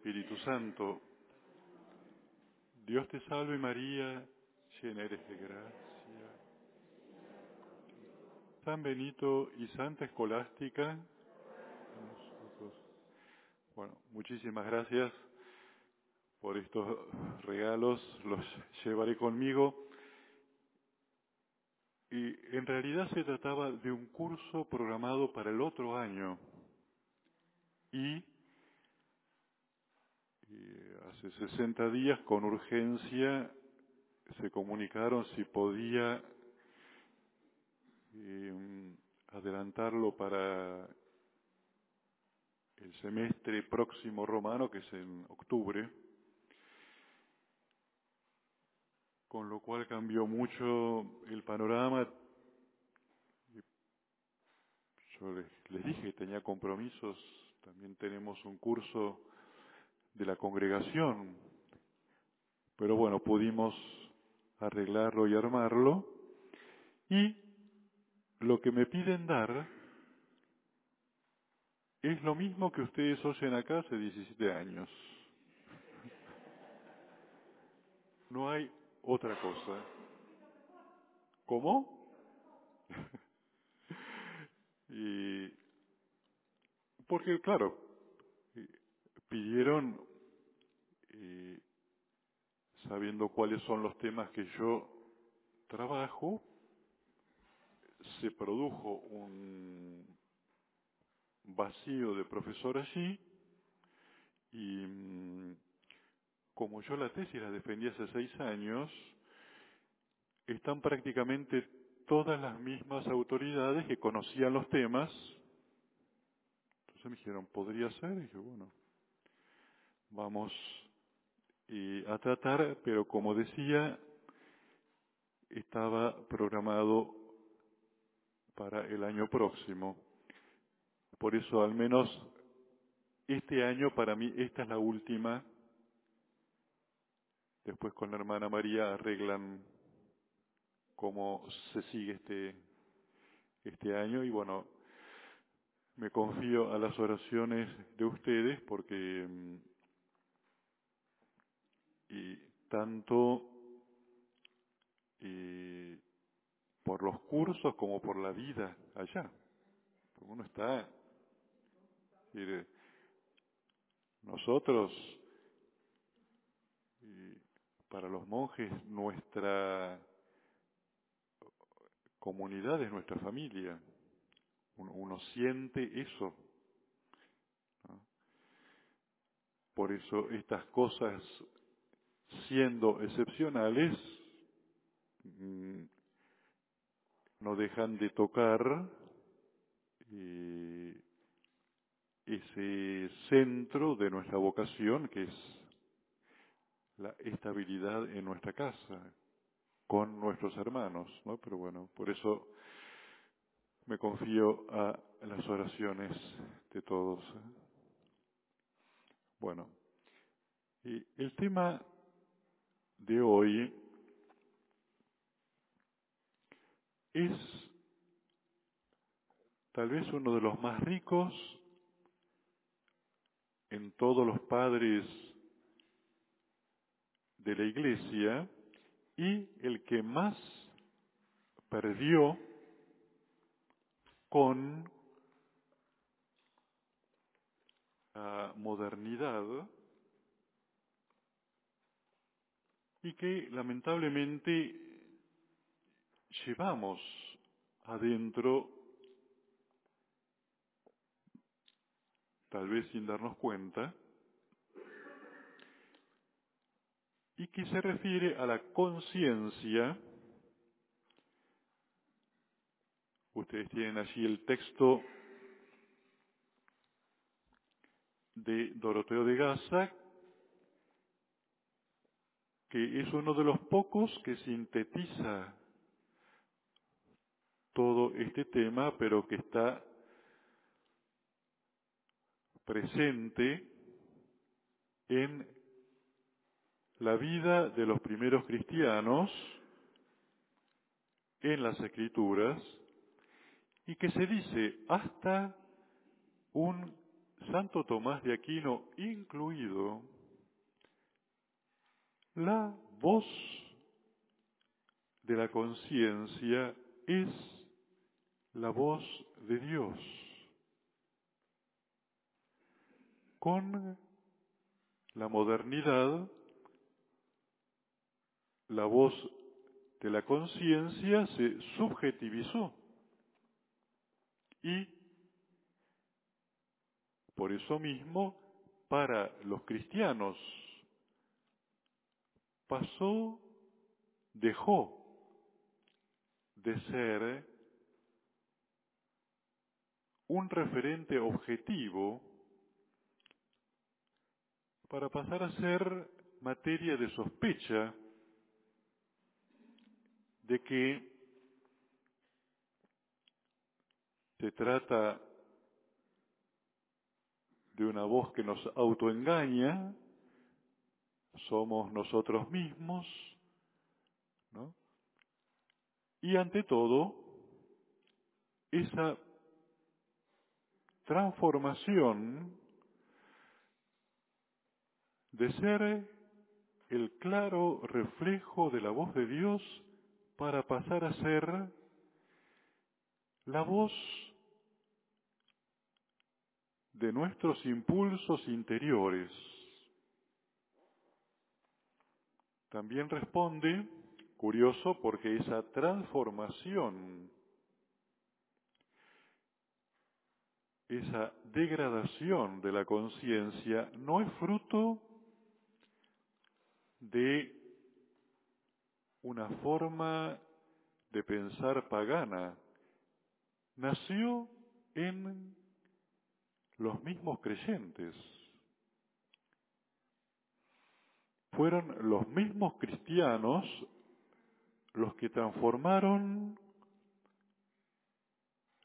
Espíritu Santo. Dios te salve María, llena eres de gracia. San Benito y Santa Escolástica. Bueno, muchísimas gracias por estos regalos, los llevaré conmigo. Y en realidad se trataba de un curso programado para el otro año. Y, hace 60 días, con urgencia, se comunicaron si podía eh, adelantarlo para el semestre próximo romano, que es en octubre, con lo cual cambió mucho el panorama. Yo les, les dije que tenía compromisos, también tenemos un curso de la congregación, pero bueno, pudimos arreglarlo y armarlo. Y lo que me piden dar es lo mismo que ustedes oyen acá hace 17 años. No hay otra cosa. ¿Cómo? y porque claro, pidieron eh, sabiendo cuáles son los temas que yo trabajo, se produjo un vacío de profesor allí y mm, como yo la tesis la defendí hace seis años, están prácticamente todas las mismas autoridades que conocían los temas. Entonces me dijeron, ¿podría ser? Y dije, bueno, vamos eh, a tratar, pero como decía, estaba programado para el año próximo. Por eso al menos este año para mí esta es la última Después con la hermana María arreglan cómo se sigue este, este año y bueno, me confío a las oraciones de ustedes porque y tanto y por los cursos como por la vida allá. Uno está, nosotros para los monjes nuestra comunidad es nuestra familia. Uno, siente eso. Por eso estas cosas, siendo excepcionales, mm, no dejan de tocar eh, ese centro de nuestra vocación que es la estabilidad en nuestra casa, con nuestros hermanos, ¿no? Pero bueno, por eso me confío a las oraciones de todos. Bueno, y el tema de hoy es tal vez uno de los más ricos en todos los padres de la iglesia y el que más perdió con la modernidad y que lamentablemente llevamos adentro, tal vez sin darnos cuenta, y que se refiere a la conciencia. Ustedes tienen allí el texto de Doroteo de Gaza, que es uno de los pocos que sintetiza todo este tema, pero que está presente en la vida de los primeros cristianos en las escrituras y que se dice hasta un Santo Tomás de Aquino incluido, la voz de la conciencia es la voz de Dios. Con la modernidad, la voz de la conciencia se subjetivizó y por eso mismo para los cristianos pasó, dejó de ser un referente objetivo para pasar a ser materia de sospecha de que se trata de una voz que nos autoengaña, somos nosotros mismos, ¿no? Y ante todo, esa transformación de ser el claro reflejo de la voz de Dios para pasar a ser la voz de nuestros impulsos interiores. También responde, curioso, porque esa transformación, esa degradación de la conciencia no es fruto de una forma de pensar pagana. Nació en los mismos creyentes. Fueron los mismos cristianos los que transformaron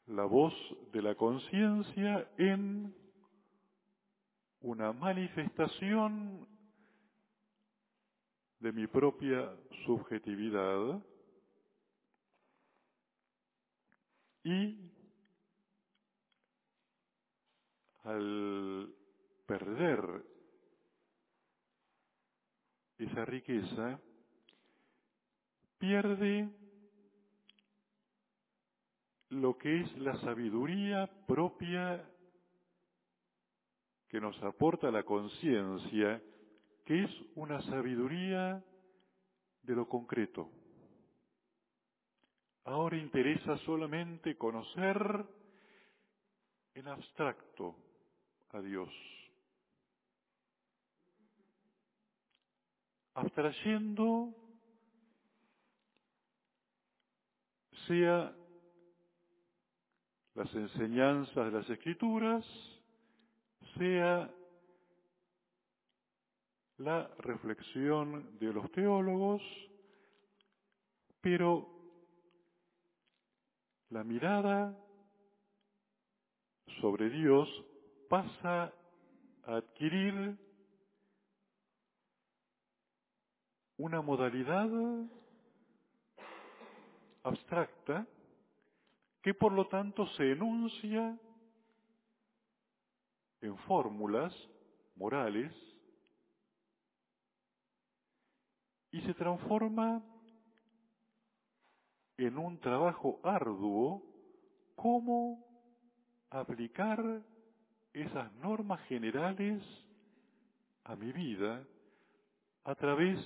la voz de la conciencia en una manifestación de mi propia subjetividad y al perder esa riqueza, pierde lo que es la sabiduría propia que nos aporta la conciencia, que es una sabiduría de lo concreto. Ahora interesa solamente conocer en abstracto a Dios. Abstrayendo sea las enseñanzas de las escrituras, sea la reflexión de los teólogos, pero la mirada sobre Dios pasa a adquirir una modalidad abstracta que por lo tanto se enuncia en fórmulas morales y se transforma en un trabajo arduo cómo aplicar esas normas generales a mi vida a través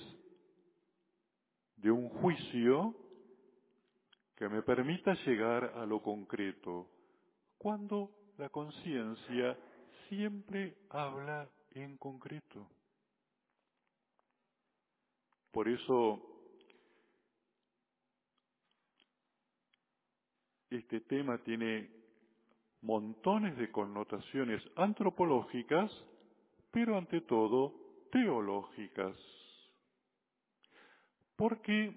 de un juicio que me permita llegar a lo concreto, cuando la conciencia siempre habla en concreto. Por eso este tema tiene montones de connotaciones antropológicas, pero ante todo teológicas. Porque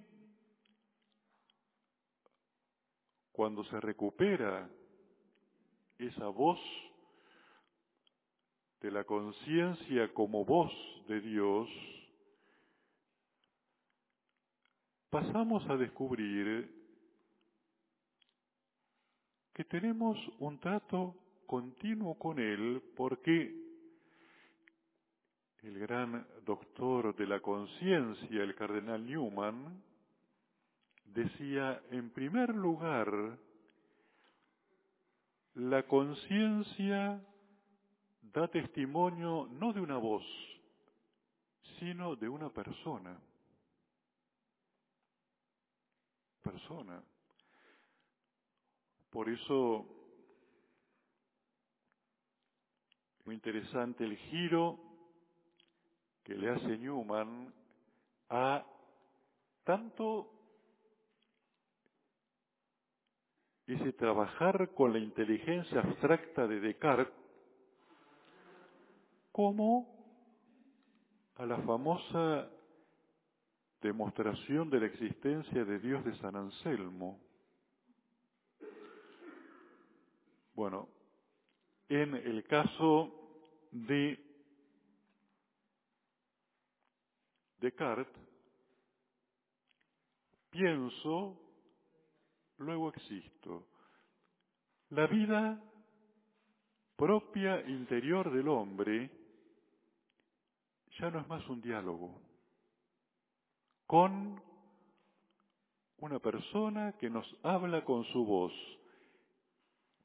cuando se recupera esa voz de la conciencia como voz de Dios, pasamos a descubrir que tenemos un trato continuo con Él porque el gran doctor de la conciencia, el cardenal Newman, decía, en primer lugar, la conciencia da testimonio no de una voz, sino de una persona. Persona. Por eso, muy interesante el giro que le hace Newman a tanto ese trabajar con la inteligencia abstracta de Descartes como a la famosa demostración de la existencia de Dios de San Anselmo. Bueno, en el caso de Descartes, pienso, luego existo. La vida propia interior del hombre ya no es más un diálogo con una persona que nos habla con su voz.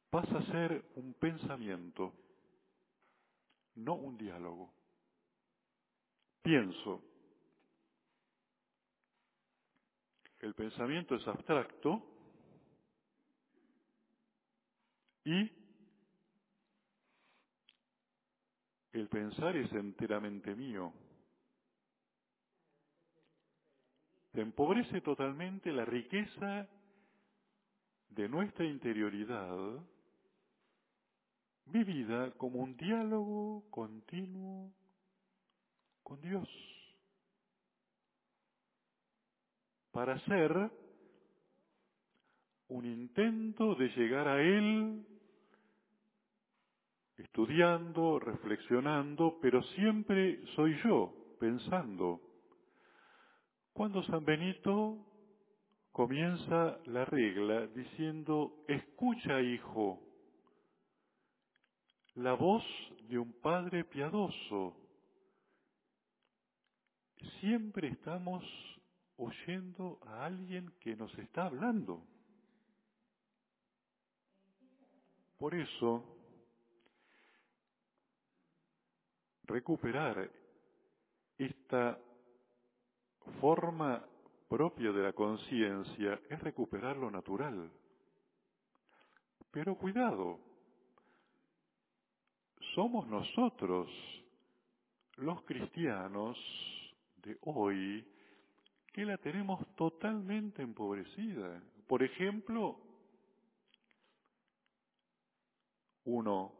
Pasa a ser un pensamiento, no un diálogo. Pienso. El pensamiento es abstracto y el pensar es enteramente mío. Te empobrece totalmente la riqueza de nuestra interioridad vivida como un diálogo continuo con Dios. Para ser un intento de llegar a Él estudiando, reflexionando, pero siempre soy yo pensando. Cuando San Benito comienza la regla diciendo, escucha hijo, la voz de un padre piadoso. Siempre estamos oyendo a alguien que nos está hablando. Por eso, recuperar esta forma propia de la conciencia es recuperar lo natural. Pero cuidado, somos nosotros, los cristianos de hoy, que la tenemos totalmente empobrecida. Por ejemplo, uno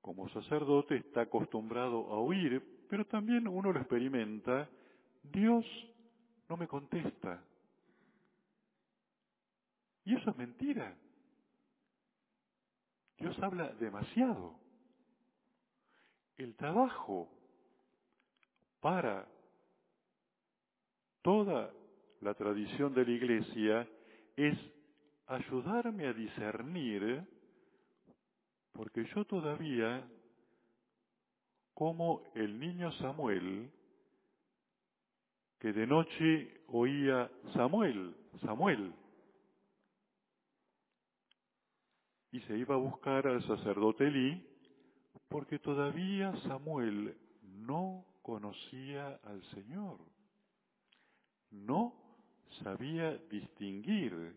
como sacerdote está acostumbrado a oír, pero también uno lo experimenta, Dios no me contesta. Y eso es mentira. Dios habla demasiado. El trabajo para toda la tradición de la Iglesia es ayudarme a discernir porque yo todavía, como el niño Samuel, que de noche oía Samuel, Samuel, y se iba a buscar al sacerdote Elí, porque todavía Samuel no conocía al Señor, no sabía distinguir.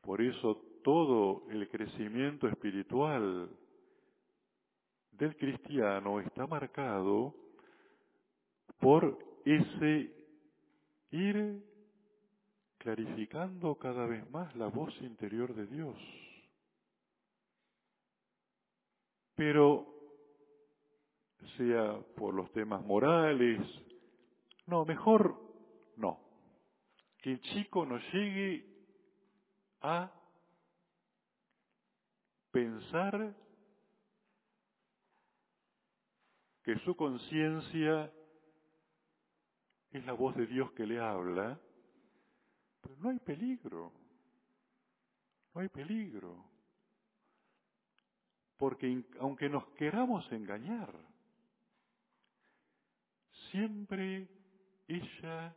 Por eso todo el crecimiento espiritual del cristiano está marcado por ese ir clarificando cada vez más la voz interior de Dios. Pero sea por los temas morales, no, mejor no. Que el chico no llegue a pensar que su conciencia es la voz de Dios que le habla, pero no hay peligro, no hay peligro. Porque aunque nos queramos engañar, siempre ella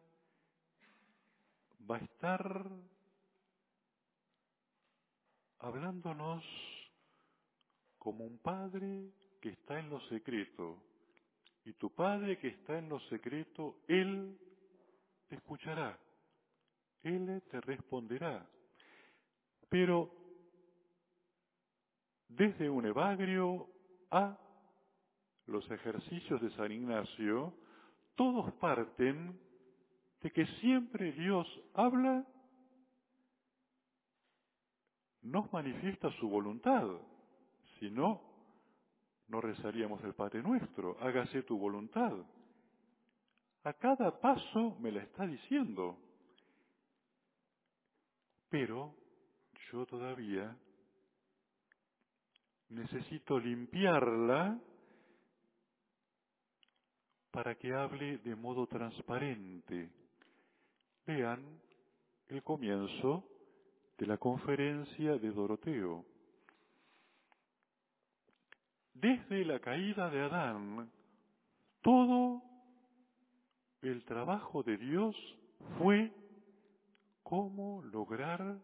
va a estar hablándonos como un padre que está en lo secreto. Y tu padre que está en lo secreto, él te escuchará, él te responderá. Pero desde un evagrio a los ejercicios de San Ignacio, todos parten de que siempre Dios habla, nos manifiesta su voluntad. Si no, no rezaríamos el Padre Nuestro, hágase tu voluntad. A cada paso me la está diciendo. Pero yo todavía necesito limpiarla para que hable de modo transparente. Vean el comienzo de la conferencia de Doroteo. Desde la caída de Adán, todo el trabajo de Dios fue cómo lograr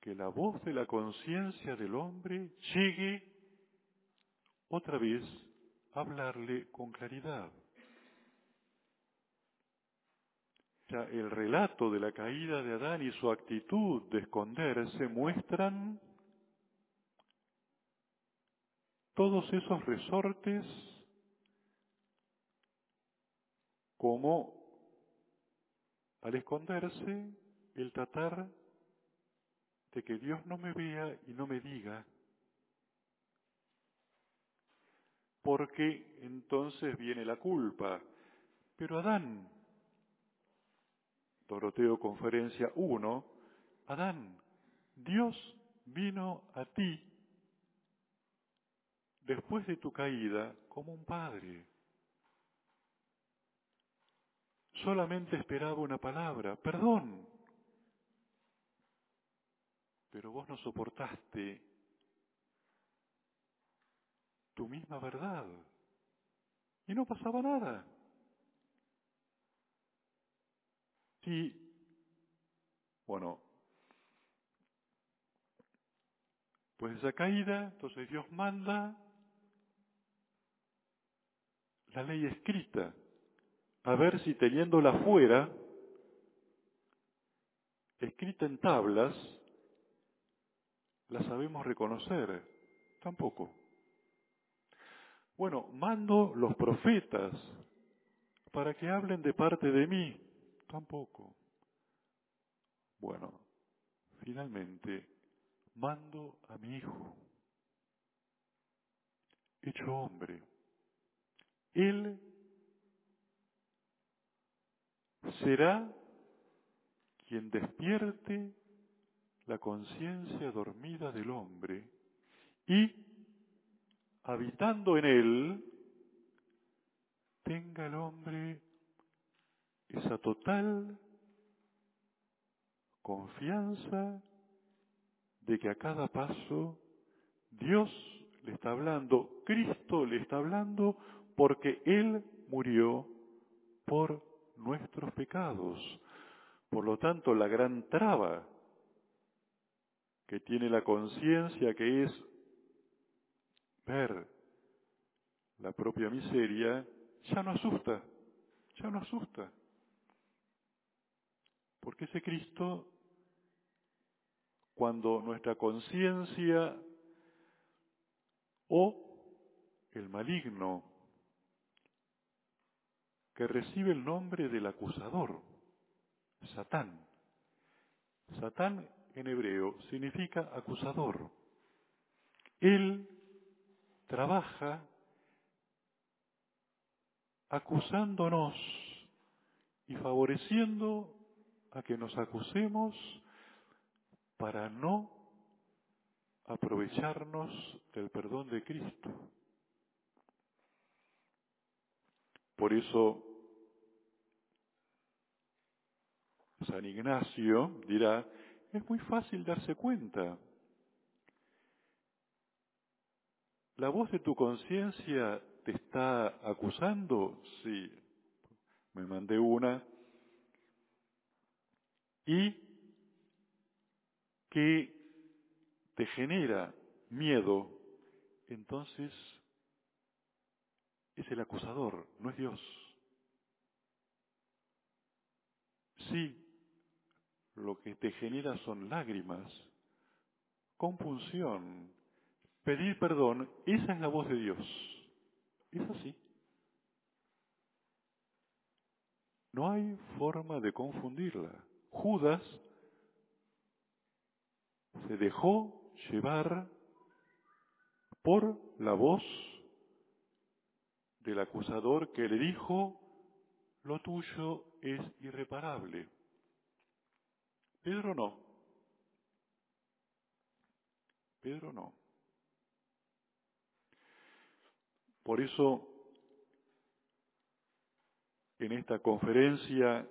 que la voz de la conciencia del hombre llegue otra vez hablarle con claridad. Ya el relato de la caída de Adán y su actitud de esconderse muestran todos esos resortes como al esconderse el tratar de que Dios no me vea y no me diga, porque entonces viene la culpa. Pero Adán, Doroteo Conferencia 1, Adán, Dios vino a ti después de tu caída como un padre. Solamente esperaba una palabra, perdón. Pero vos no soportaste tu misma verdad. Y no pasaba nada. Sí, bueno, pues esa caída, entonces Dios manda la ley escrita, a ver si teniéndola fuera, escrita en tablas, la sabemos reconocer. Tampoco. Bueno, mando los profetas para que hablen de parte de mí. Tampoco. Bueno, finalmente mando a mi hijo, hecho hombre. Él será quien despierte la conciencia dormida del hombre y, habitando en él, tenga el hombre esa total confianza de que a cada paso Dios le está hablando, Cristo le está hablando porque Él murió por nuestros pecados. Por lo tanto, la gran traba que tiene la conciencia, que es ver la propia miseria, ya no asusta, ya no asusta. Porque ese Cristo, cuando nuestra conciencia o el maligno que recibe el nombre del acusador, Satán. Satán en hebreo significa acusador. Él trabaja acusándonos y favoreciendo a que nos acusemos para no aprovecharnos del perdón de Cristo. Por eso San Ignacio dirá, es muy fácil darse cuenta. ¿La voz de tu conciencia te está acusando? Sí, me mandé una. Y que te genera miedo, entonces es el acusador, no es Dios. Sí, lo que te genera son lágrimas, compunción, pedir perdón, esa es la voz de Dios. Es así. No hay forma de confundirla. Judas se dejó llevar por la voz del acusador que le dijo, lo tuyo es irreparable. Pedro no. Pedro no. Por eso, en esta conferencia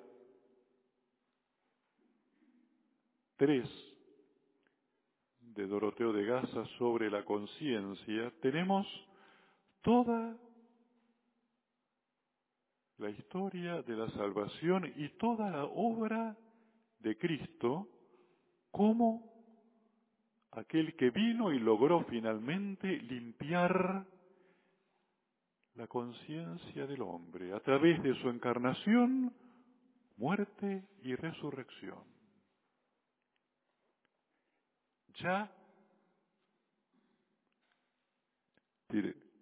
tres de Doroteo de Gaza sobre la conciencia, tenemos toda la historia de la salvación y toda la obra de Cristo como aquel que vino y logró finalmente limpiar la conciencia del hombre a través de su encarnación, muerte y resurrección. Ya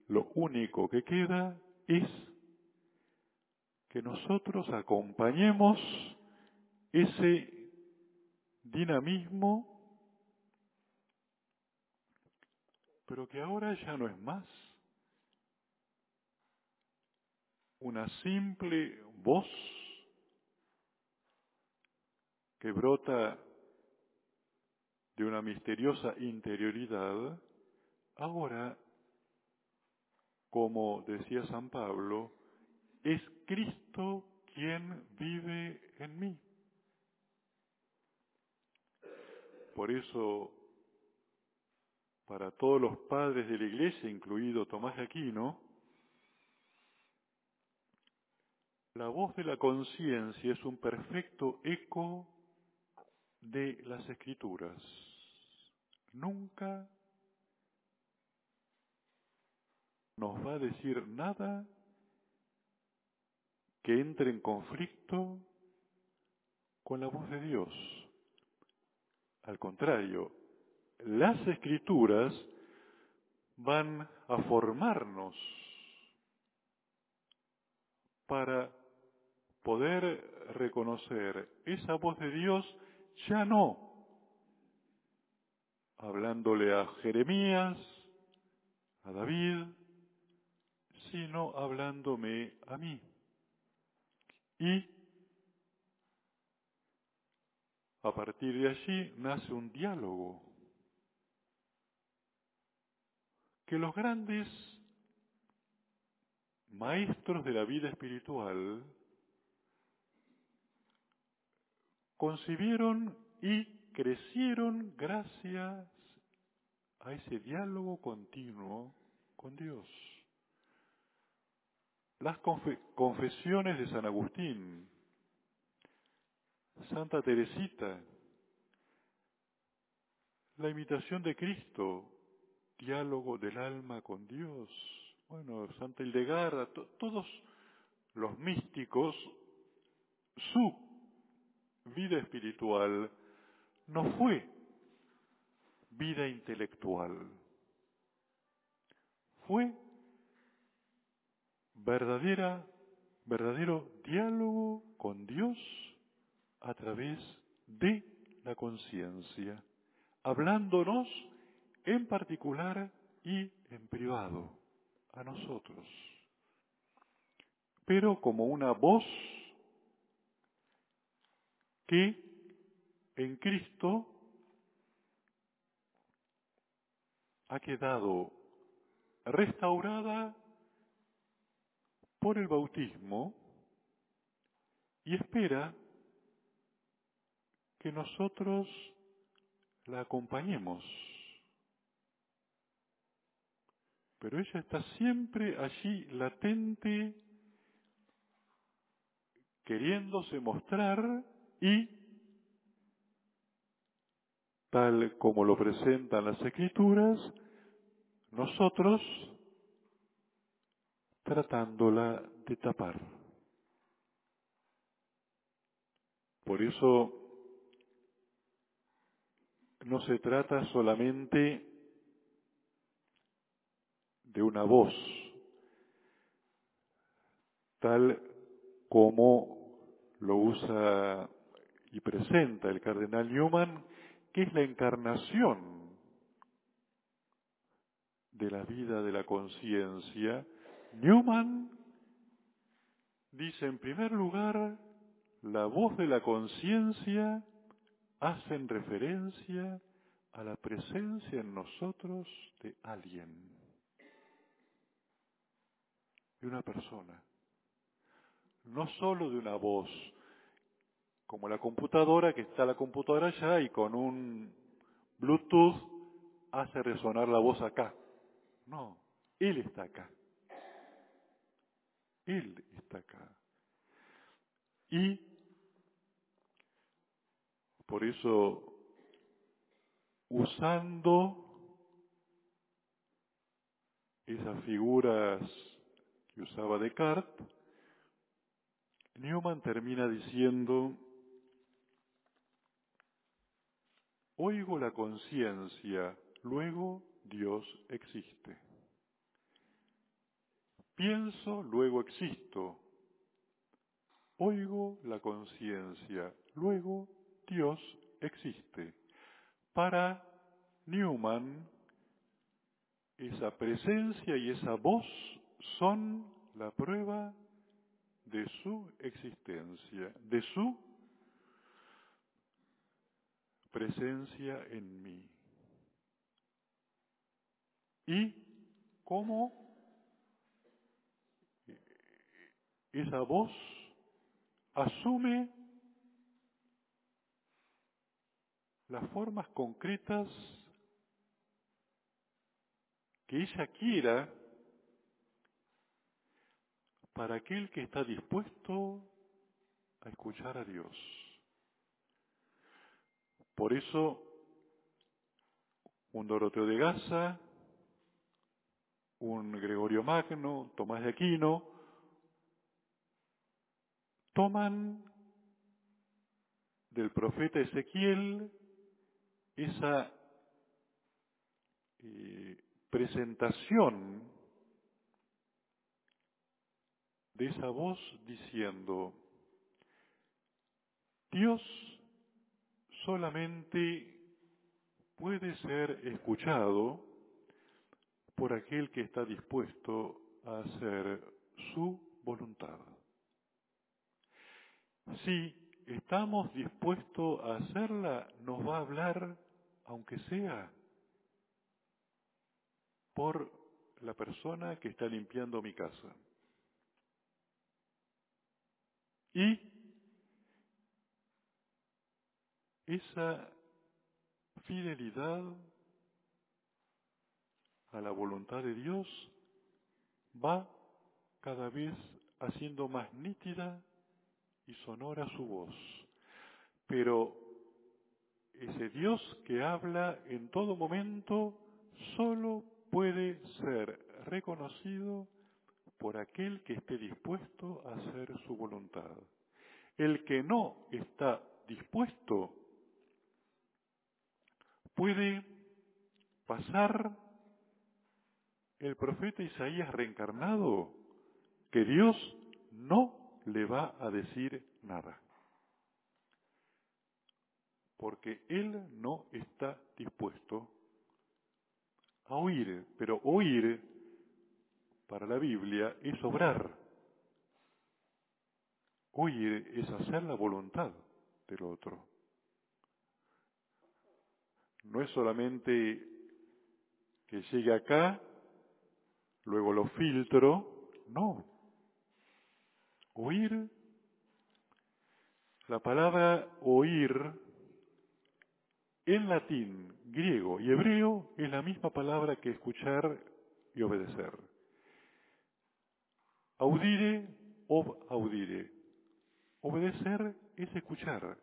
lo único que queda es que nosotros acompañemos ese dinamismo, pero que ahora ya no es más una simple voz que brota de una misteriosa interioridad, ahora, como decía San Pablo, es Cristo quien vive en mí. Por eso, para todos los padres de la iglesia, incluido Tomás Aquino, la voz de la conciencia es un perfecto eco de las escrituras. Nunca nos va a decir nada que entre en conflicto con la voz de Dios. Al contrario, las escrituras van a formarnos para poder reconocer esa voz de Dios ya no hablándole a Jeremías, a David, sino hablándome a mí. Y a partir de allí nace un diálogo que los grandes maestros de la vida espiritual concibieron y crecieron gracias a ese diálogo continuo con Dios. Las confesiones de San Agustín, Santa Teresita, la imitación de Cristo, diálogo del alma con Dios, bueno, Santa Hildegarda, todos los místicos, su vida espiritual no fue vida intelectual, fue verdadera, verdadero diálogo con Dios a través de la conciencia, hablándonos en particular y en privado a nosotros, pero como una voz que en Cristo ha quedado restaurada por el bautismo y espera que nosotros la acompañemos. pero ella está siempre allí latente, queriéndose mostrar y, tal como lo presentan las escrituras, nosotros tratándola de tapar. Por eso no se trata solamente de una voz, tal como lo usa y presenta el cardenal Newman, que es la encarnación de la vida de la conciencia, Newman dice en primer lugar, la voz de la conciencia hacen referencia a la presencia en nosotros de alguien, de una persona, no solo de una voz, como la computadora, que está la computadora allá y con un Bluetooth hace resonar la voz acá. No, Él está acá. Él está acá. Y por eso, usando esas figuras que usaba Descartes, Newman termina diciendo, oigo la conciencia, luego Dios existe. Pienso, luego existo. Oigo la conciencia, luego Dios existe. Para Newman, esa presencia y esa voz son la prueba de su existencia, de su presencia en mí. Y cómo esa voz asume las formas concretas que ella quiera para aquel que está dispuesto a escuchar a Dios. Por eso, un Doroteo de Gaza, un Gregorio Magno, Tomás de Aquino, toman del profeta Ezequiel esa eh, presentación de esa voz diciendo, Dios solamente puede ser escuchado por aquel que está dispuesto a hacer su voluntad. Si estamos dispuestos a hacerla, nos va a hablar aunque sea por la persona que está limpiando mi casa. Y esa fidelidad a la voluntad de Dios va cada vez haciendo más nítida y sonora su voz. Pero ese Dios que habla en todo momento solo puede ser reconocido por aquel que esté dispuesto a hacer su voluntad. El que no está dispuesto puede pasar el profeta Isaías reencarnado que Dios no le va a decir nada porque él no está dispuesto a oír, pero oír para la Biblia es obrar. Oír es hacer la voluntad del otro. No es solamente que llegue acá, luego lo filtro, no. Oír, la palabra oír en latín, griego y hebreo es la misma palabra que escuchar y obedecer. Audire, ob audire. Obedecer es escuchar.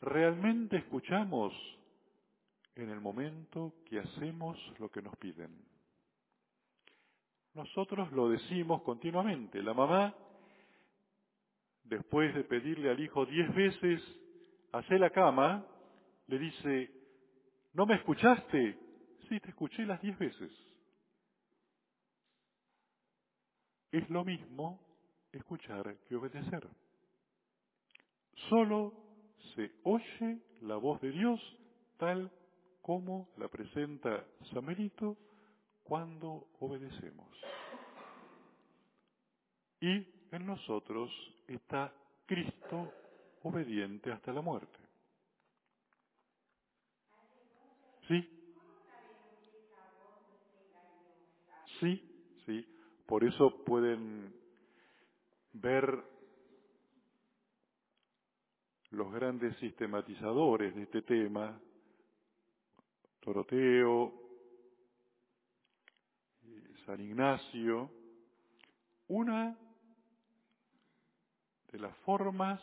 Realmente escuchamos en el momento que hacemos lo que nos piden. Nosotros lo decimos continuamente. La mamá, después de pedirle al hijo diez veces, hace la cama, le dice, ¿no me escuchaste? Sí, te escuché las diez veces. Es lo mismo escuchar que obedecer. Solo se oye la voz de Dios tal como la presenta Samerito cuando obedecemos. Y en nosotros está Cristo obediente hasta la muerte. ¿Sí? Sí, sí. Por eso pueden ver los grandes sistematizadores de este tema, Doroteo, San Ignacio, una de las formas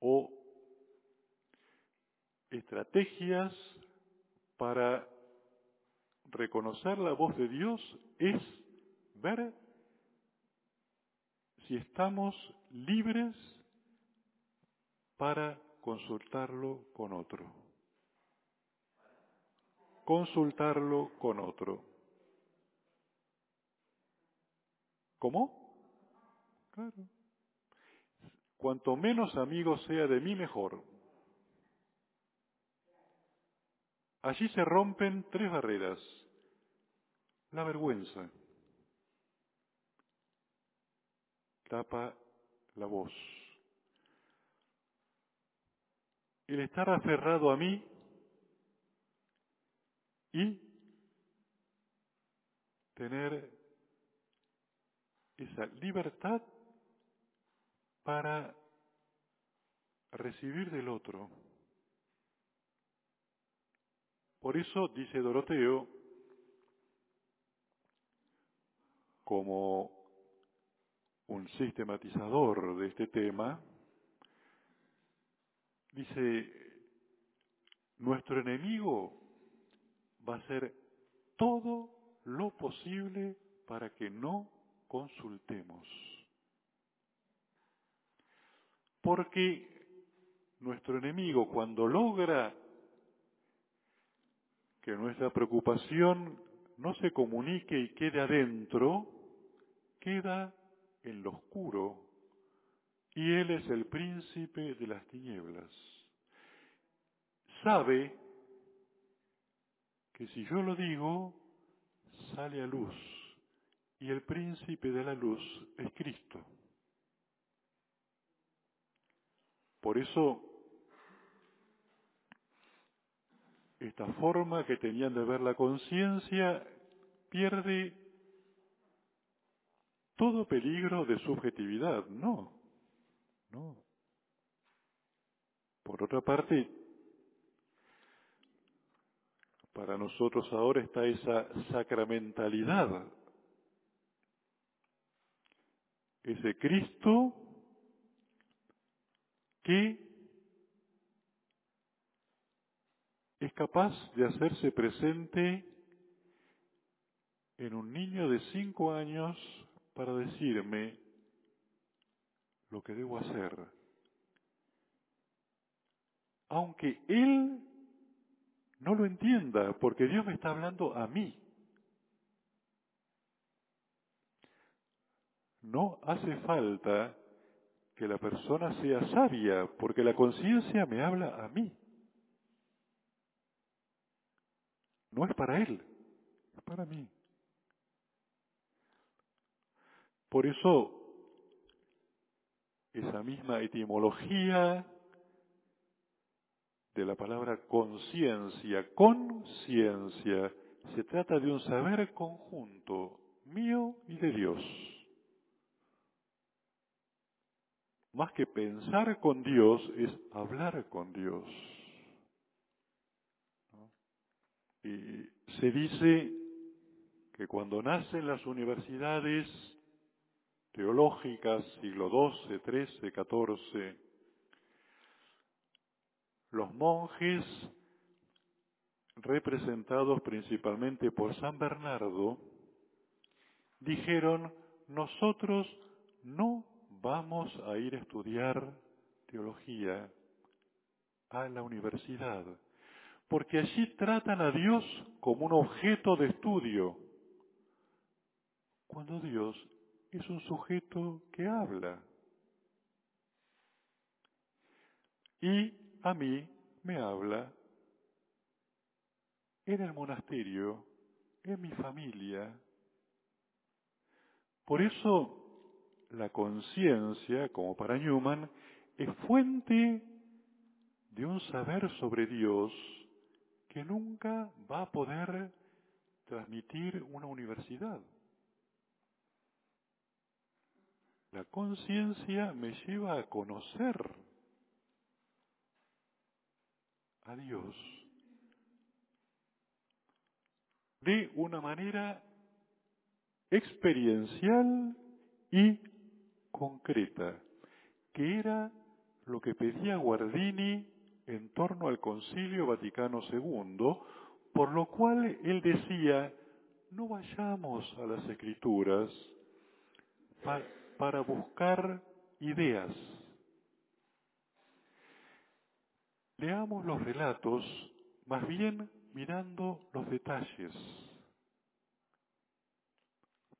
o estrategias para reconocer la voz de Dios es ver si estamos libres para consultarlo con otro. Consultarlo con otro. ¿Cómo? Claro. Cuanto menos amigo sea de mí, mejor. Allí se rompen tres barreras. La vergüenza tapa la voz. El estar aferrado a mí y tener esa libertad para recibir del otro. Por eso dice Doroteo, como un sistematizador de este tema, dice, nuestro enemigo va a hacer todo lo posible para que no consultemos. Porque nuestro enemigo cuando logra que nuestra preocupación no se comunique y quede adentro, queda en lo oscuro y Él es el príncipe de las tinieblas. Sabe que si yo lo digo, sale a luz y el príncipe de la luz es Cristo. Por eso, esta forma que tenían de ver la conciencia pierde todo peligro de subjetividad. No, no. Por otra parte, para nosotros ahora está esa sacramentalidad, ese Cristo que es capaz de hacerse presente en un niño de cinco años para decirme lo que debo hacer. Aunque él no lo entienda, porque Dios me está hablando a mí. No hace falta que la persona sea sabia, porque la conciencia me habla a mí. No es para él, es para mí. Por eso, esa misma etimología de la palabra conciencia, conciencia, se trata de un saber conjunto mío y de Dios. Más que pensar con Dios es hablar con Dios. Y se dice que cuando nacen las universidades teológicas, siglo XII, XIII, XIV, los monjes, representados principalmente por San Bernardo, dijeron, nosotros no vamos a ir a estudiar teología a la universidad, porque allí tratan a Dios como un objeto de estudio, cuando Dios es un sujeto que habla. Y a mí me habla en el monasterio, en mi familia. Por eso la conciencia, como para Newman, es fuente de un saber sobre Dios que nunca va a poder transmitir una universidad. La conciencia me lleva a conocer a Dios de una manera experiencial y concreta, que era lo que pedía Guardini en torno al Concilio Vaticano II, por lo cual él decía, no vayamos a las escrituras para buscar ideas. Leamos los relatos más bien mirando los detalles,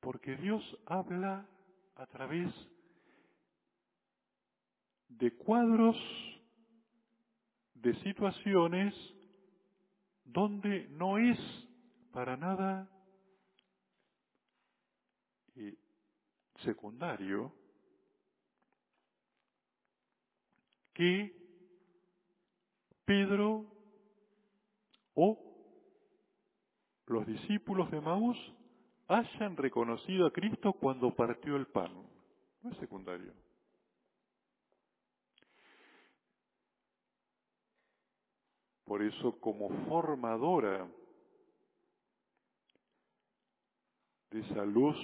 porque Dios habla a través de cuadros de situaciones donde no es para nada eh, secundario que Pedro o los discípulos de Maús hayan reconocido a Cristo cuando partió el pan. No es secundario. Por eso, como formadora de esa luz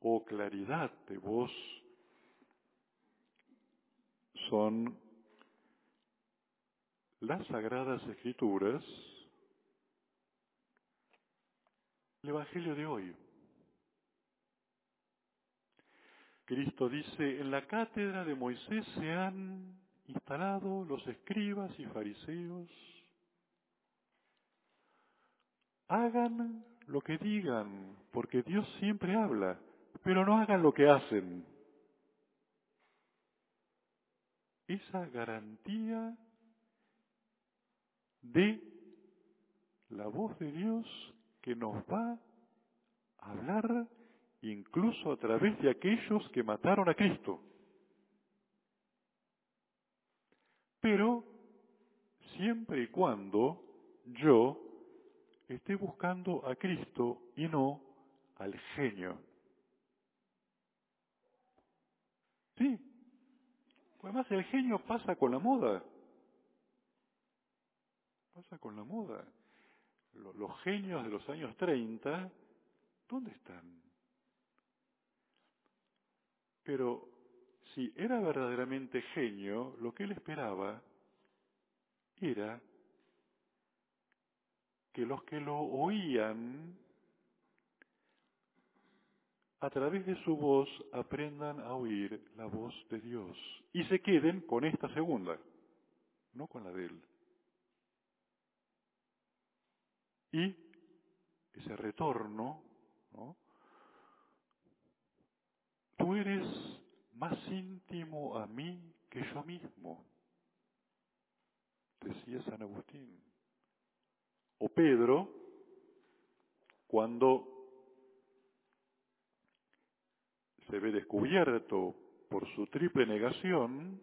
o claridad de voz, son las sagradas escrituras, el Evangelio de hoy. Cristo dice, en la cátedra de Moisés se han instalado los escribas y fariseos. Hagan lo que digan, porque Dios siempre habla, pero no hagan lo que hacen. Esa garantía de la voz de Dios que nos va a hablar incluso a través de aquellos que mataron a Cristo. Pero siempre y cuando yo esté buscando a Cristo y no al genio. Sí. Además el genio pasa con la moda. Pasa con la moda. Los genios de los años 30, ¿dónde están? Pero si era verdaderamente genio, lo que él esperaba era que los que lo oían a través de su voz aprendan a oír la voz de Dios y se queden con esta segunda, no con la de él. Y ese retorno, ¿no? Tú eres más íntimo a mí que yo mismo, decía San Agustín. O Pedro, cuando se ve descubierto por su triple negación,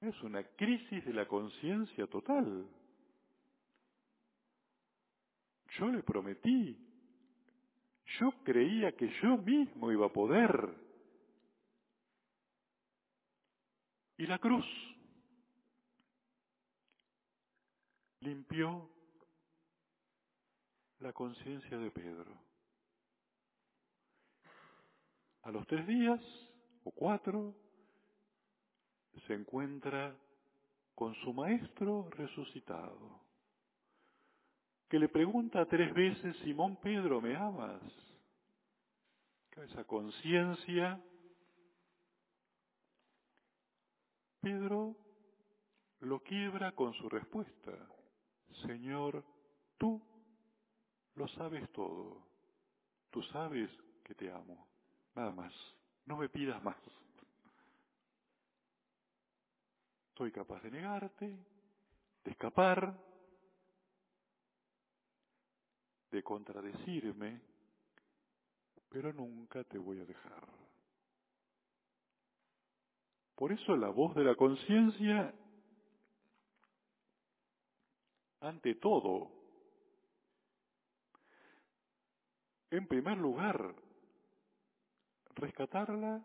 es una crisis de la conciencia total. Yo le prometí, yo creía que yo mismo iba a poder. Y la cruz limpió la conciencia de Pedro. A los tres días o cuatro se encuentra con su maestro resucitado, que le pregunta tres veces, Simón Pedro, ¿me amas? Esa conciencia, Pedro lo quiebra con su respuesta, Señor, tú lo sabes todo, tú sabes que te amo, nada más, no me pidas más. Soy capaz de negarte, de escapar, de contradecirme, pero nunca te voy a dejar. Por eso la voz de la conciencia, ante todo, en primer lugar, rescatarla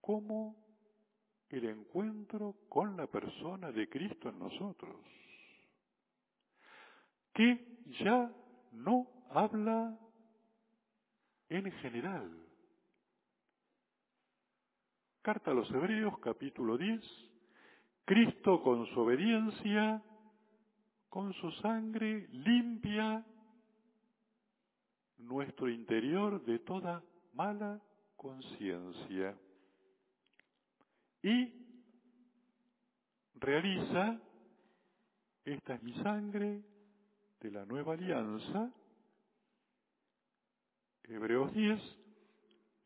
como el encuentro con la persona de Cristo en nosotros, que ya no habla en general. Carta a los Hebreos capítulo 10, Cristo con su obediencia, con su sangre limpia nuestro interior de toda mala conciencia y realiza, esta es mi sangre de la nueva alianza, Hebreos 10,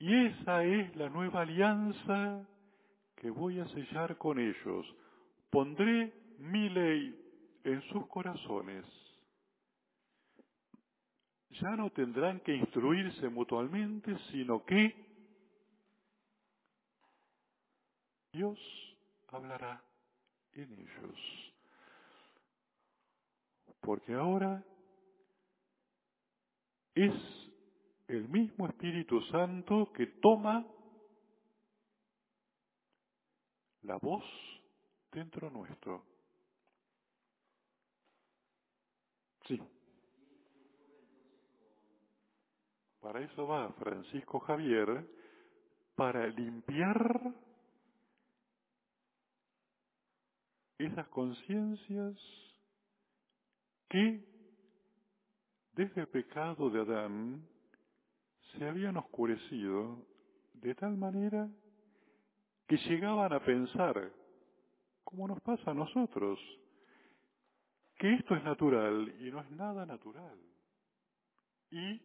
y esa es la nueva alianza que voy a sellar con ellos. Pondré mi ley en sus corazones. Ya no tendrán que instruirse mutuamente, sino que Dios hablará en ellos. Porque ahora es el mismo Espíritu Santo que toma la voz dentro nuestro. Sí. Para eso va Francisco Javier, para limpiar esas conciencias que desde el pecado de Adán se habían oscurecido de tal manera que llegaban a pensar, como nos pasa a nosotros, que esto es natural y no es nada natural. Y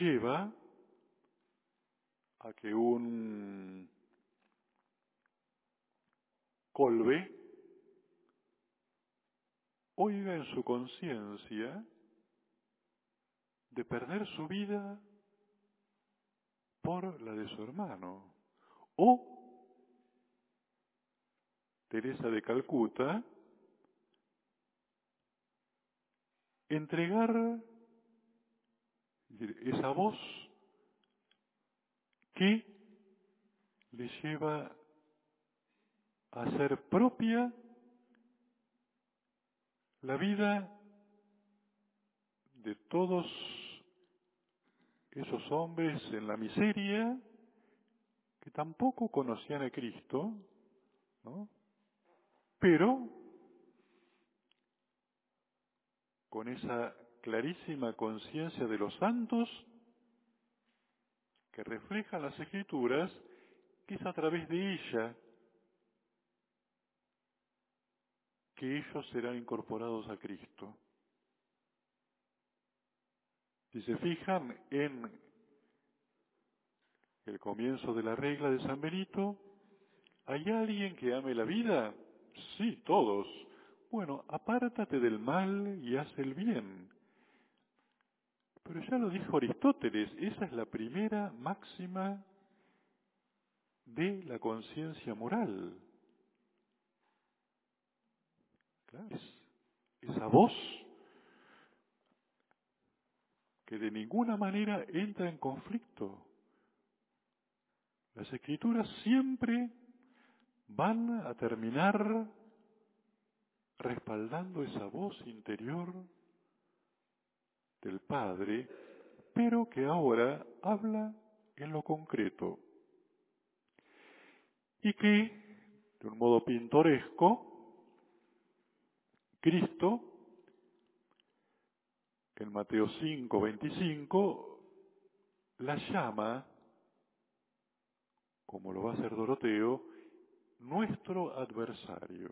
lleva a que un Colbe oiga en su conciencia de perder su vida por la de su hermano. O Teresa de Calcuta entregar esa voz que le lleva hacer propia la vida de todos esos hombres en la miseria que tampoco conocían a Cristo, ¿no? pero con esa clarísima conciencia de los santos que reflejan las escrituras, que es a través de ella que ellos serán incorporados a Cristo. Si se fijan en el comienzo de la regla de San Benito, ¿hay alguien que ame la vida? Sí, todos. Bueno, apártate del mal y haz el bien. Pero ya lo dijo Aristóteles, esa es la primera máxima de la conciencia moral. Esa voz que de ninguna manera entra en conflicto. Las escrituras siempre van a terminar respaldando esa voz interior del Padre, pero que ahora habla en lo concreto y que, de un modo pintoresco, Cristo, en Mateo 5, 25, la llama, como lo va a hacer Doroteo, nuestro adversario.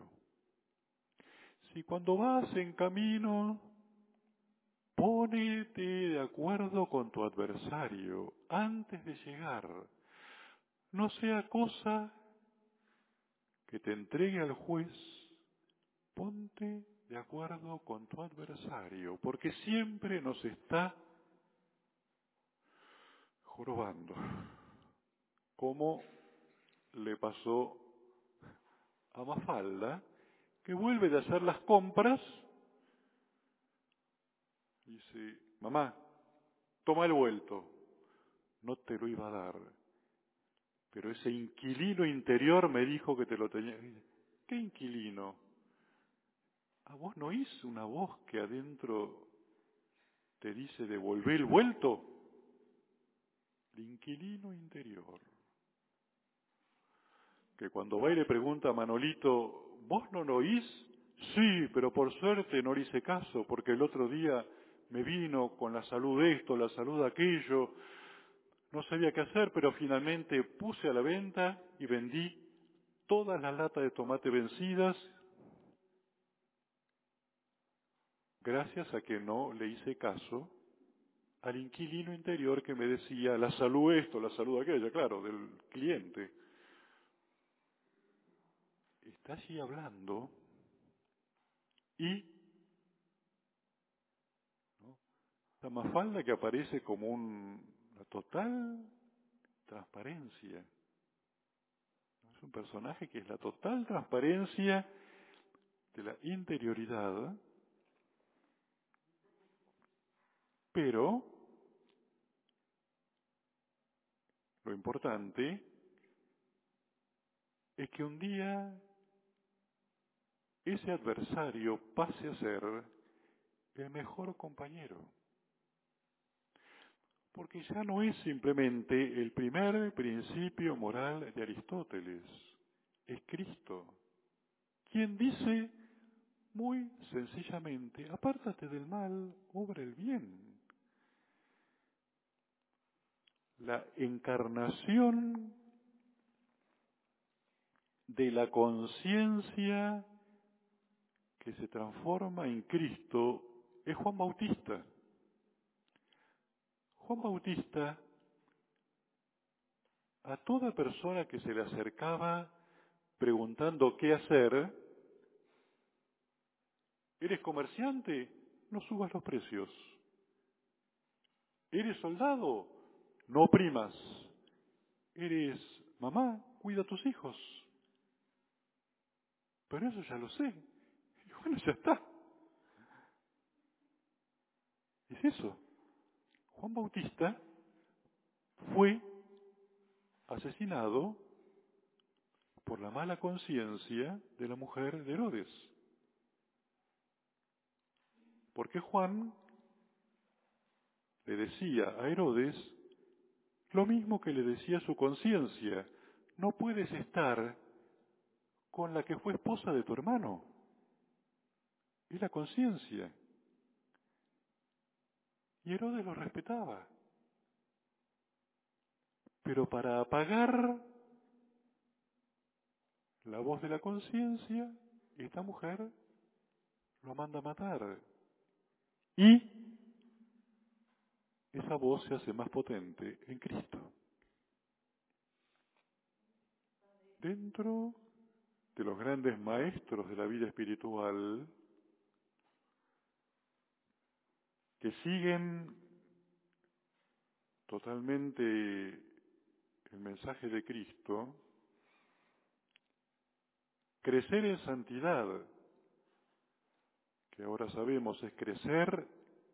Si cuando vas en camino, ponete de acuerdo con tu adversario antes de llegar. No sea cosa que te entregue al juez, ponte de acuerdo con tu adversario, porque siempre nos está jorobando, como le pasó a Mafalda, que vuelve de hacer las compras, dice, mamá, toma el vuelto, no te lo iba a dar, pero ese inquilino interior me dijo que te lo tenía. ¿Qué inquilino? ¿A vos no oís una voz que adentro te dice devolver el vuelto? El inquilino interior. Que cuando va y le pregunta a Manolito, ¿vos no lo oís? Sí, pero por suerte no le hice caso, porque el otro día me vino con la salud de esto, la salud de aquello, no sabía qué hacer, pero finalmente puse a la venta y vendí todas las latas de tomate vencidas gracias a que no le hice caso al inquilino interior que me decía la salud esto, la salud aquella, claro, del cliente. Está allí hablando y la mafalda que aparece como un, una total transparencia. Es un personaje que es la total transparencia de la interioridad Pero lo importante es que un día ese adversario pase a ser el mejor compañero. Porque ya no es simplemente el primer principio moral de Aristóteles, es Cristo, quien dice muy sencillamente, apártate del mal, obra el bien la encarnación de la conciencia que se transforma en Cristo es Juan Bautista. Juan Bautista, a toda persona que se le acercaba preguntando qué hacer, ¿eres comerciante? No subas los precios. ¿Eres soldado? No primas. Eres mamá, cuida a tus hijos. Pero eso ya lo sé. Y bueno, ya está. Es eso. Juan Bautista fue asesinado por la mala conciencia de la mujer de Herodes. Porque Juan le decía a Herodes lo mismo que le decía su conciencia, no puedes estar con la que fue esposa de tu hermano. Es la conciencia. Y Herodes lo respetaba. Pero para apagar la voz de la conciencia, esta mujer lo manda a matar. Y esa voz se hace más potente en Cristo. Dentro de los grandes maestros de la vida espiritual que siguen totalmente el mensaje de Cristo, crecer en santidad, que ahora sabemos es crecer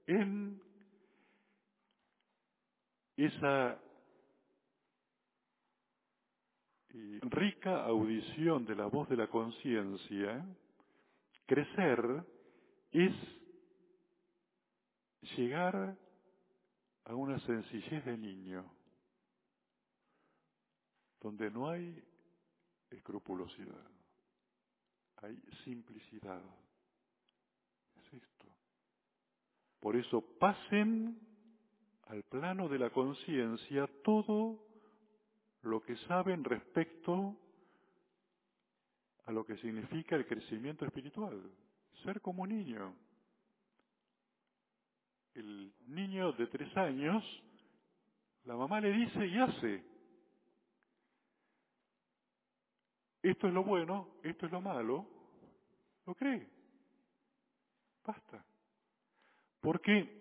en esa rica audición de la voz de la conciencia crecer es llegar a una sencillez de niño, donde no hay escrupulosidad, hay simplicidad. Es esto. Por eso pasen al plano de la conciencia todo lo que saben respecto a lo que significa el crecimiento espiritual, ser como niño. El niño de tres años, la mamá le dice y hace. Esto es lo bueno, esto es lo malo, lo cree. Basta. Porque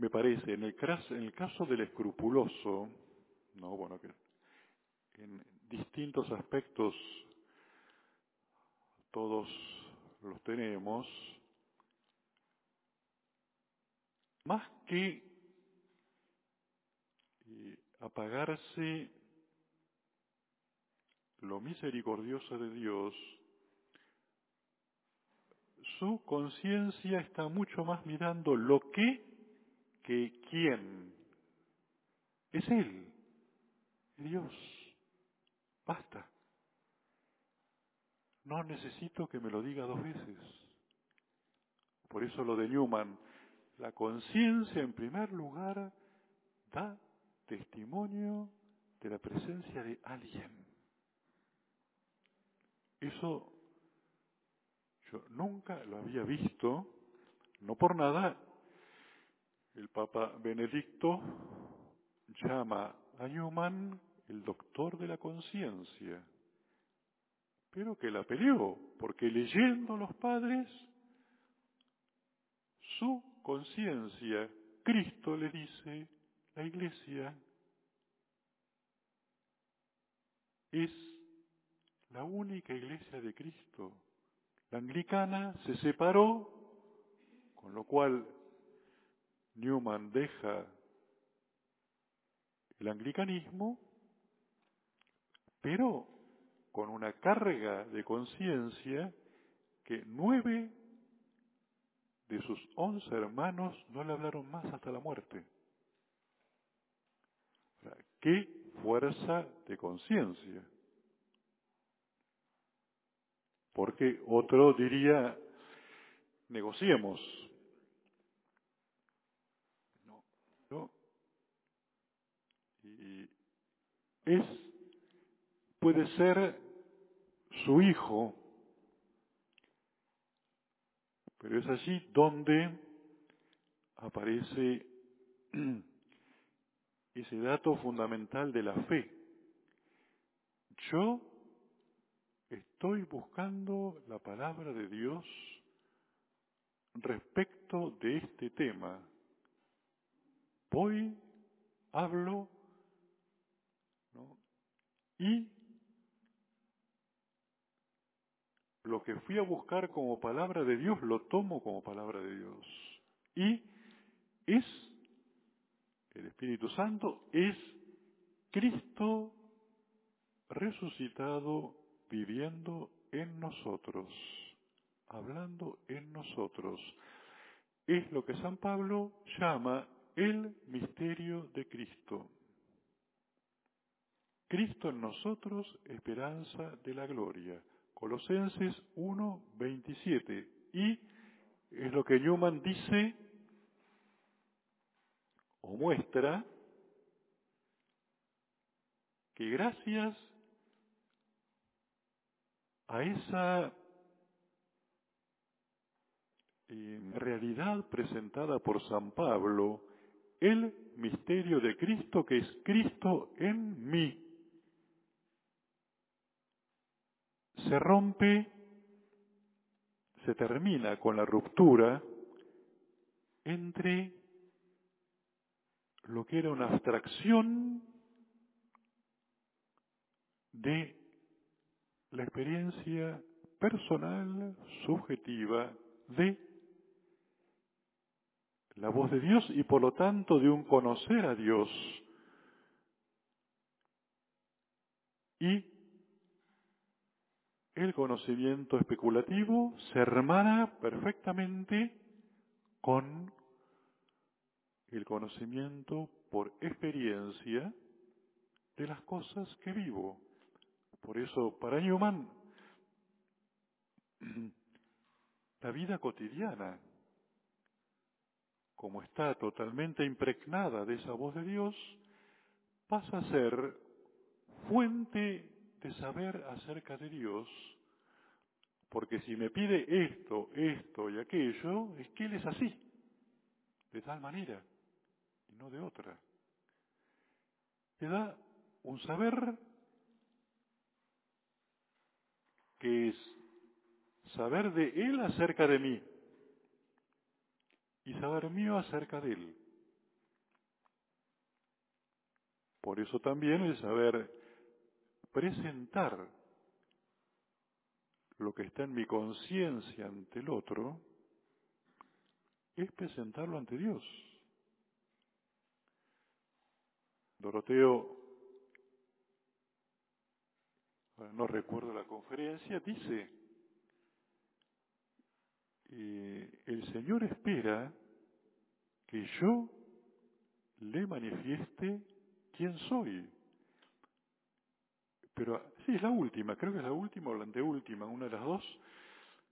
me parece, en el, en el caso del escrupuloso, no, bueno, que en distintos aspectos todos los tenemos, más que eh, apagarse lo misericordioso de Dios, su conciencia está mucho más mirando lo que que quién es Él, Dios. Basta. No necesito que me lo diga dos veces. Por eso lo de Newman, la conciencia en primer lugar da testimonio de la presencia de alguien. Eso yo nunca lo había visto, no por nada el Papa Benedicto llama a Newman el doctor de la conciencia, pero que la peleó, porque leyendo los padres, su conciencia, Cristo le dice, la iglesia es la única iglesia de Cristo. La anglicana se separó, con lo cual Newman deja el anglicanismo, pero con una carga de conciencia que nueve de sus once hermanos no le hablaron más hasta la muerte. ¿Qué fuerza de conciencia? Porque otro diría, negociemos, es, puede ser su hijo, pero es allí donde aparece ese dato fundamental de la fe. Yo estoy buscando la palabra de Dios respecto de este tema. Voy, hablo y lo que fui a buscar como palabra de Dios lo tomo como palabra de Dios. Y es el Espíritu Santo, es Cristo resucitado viviendo en nosotros, hablando en nosotros. Es lo que San Pablo llama el misterio de Cristo. Cristo en nosotros, esperanza de la gloria. Colosenses 1, 27. Y es lo que Newman dice o muestra que gracias a esa eh, realidad presentada por San Pablo, el misterio de Cristo que es Cristo en mí, se rompe, se termina con la ruptura entre lo que era una abstracción de la experiencia personal, subjetiva, de la voz de Dios y por lo tanto de un conocer a Dios y el conocimiento especulativo se hermana perfectamente con el conocimiento por experiencia de las cosas que vivo. Por eso, para Newman, la vida cotidiana, como está totalmente impregnada de esa voz de Dios, pasa a ser fuente de saber acerca de Dios, porque si me pide esto, esto y aquello, es que Él es así, de tal manera y no de otra. Te da un saber que es saber de Él acerca de mí y saber mío acerca de Él. Por eso también el saber presentar lo que está en mi conciencia ante el otro es presentarlo ante Dios. Doroteo, no recuerdo la conferencia, dice, eh, el Señor espera que yo le manifieste quién soy. Pero sí, es la última, creo que es la última o la anteúltima, una de las dos.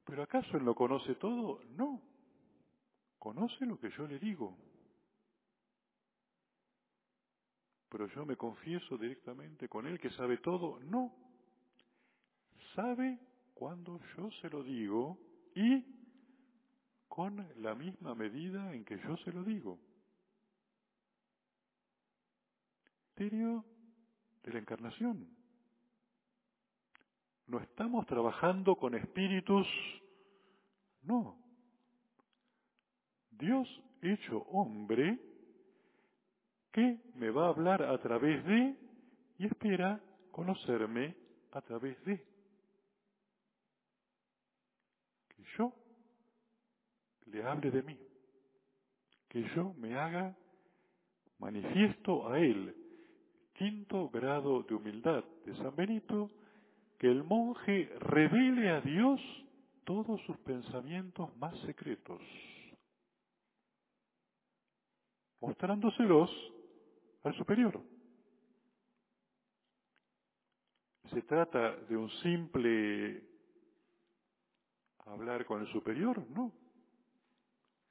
Pero ¿acaso Él lo conoce todo? No. Conoce lo que yo le digo. Pero yo me confieso directamente con Él que sabe todo. No. Sabe cuando yo se lo digo y con la misma medida en que yo se lo digo. Misterio de la encarnación. No estamos trabajando con espíritus, no. Dios hecho hombre que me va a hablar a través de y espera conocerme a través de. Que yo le hable de mí, que yo me haga manifiesto a Él. Quinto grado de humildad de San Benito, que el monje revele a Dios todos sus pensamientos más secretos, mostrándoselos al superior. ¿Se trata de un simple hablar con el superior? No.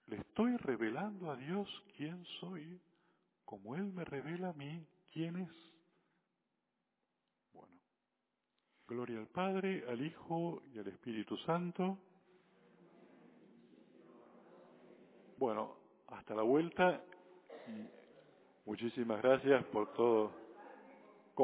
Le estoy revelando a Dios quién soy, como Él me revela a mí quién es. Bueno, gloria al Padre, al Hijo y al Espíritu Santo. Bueno, hasta la vuelta muchísimas gracias por todo.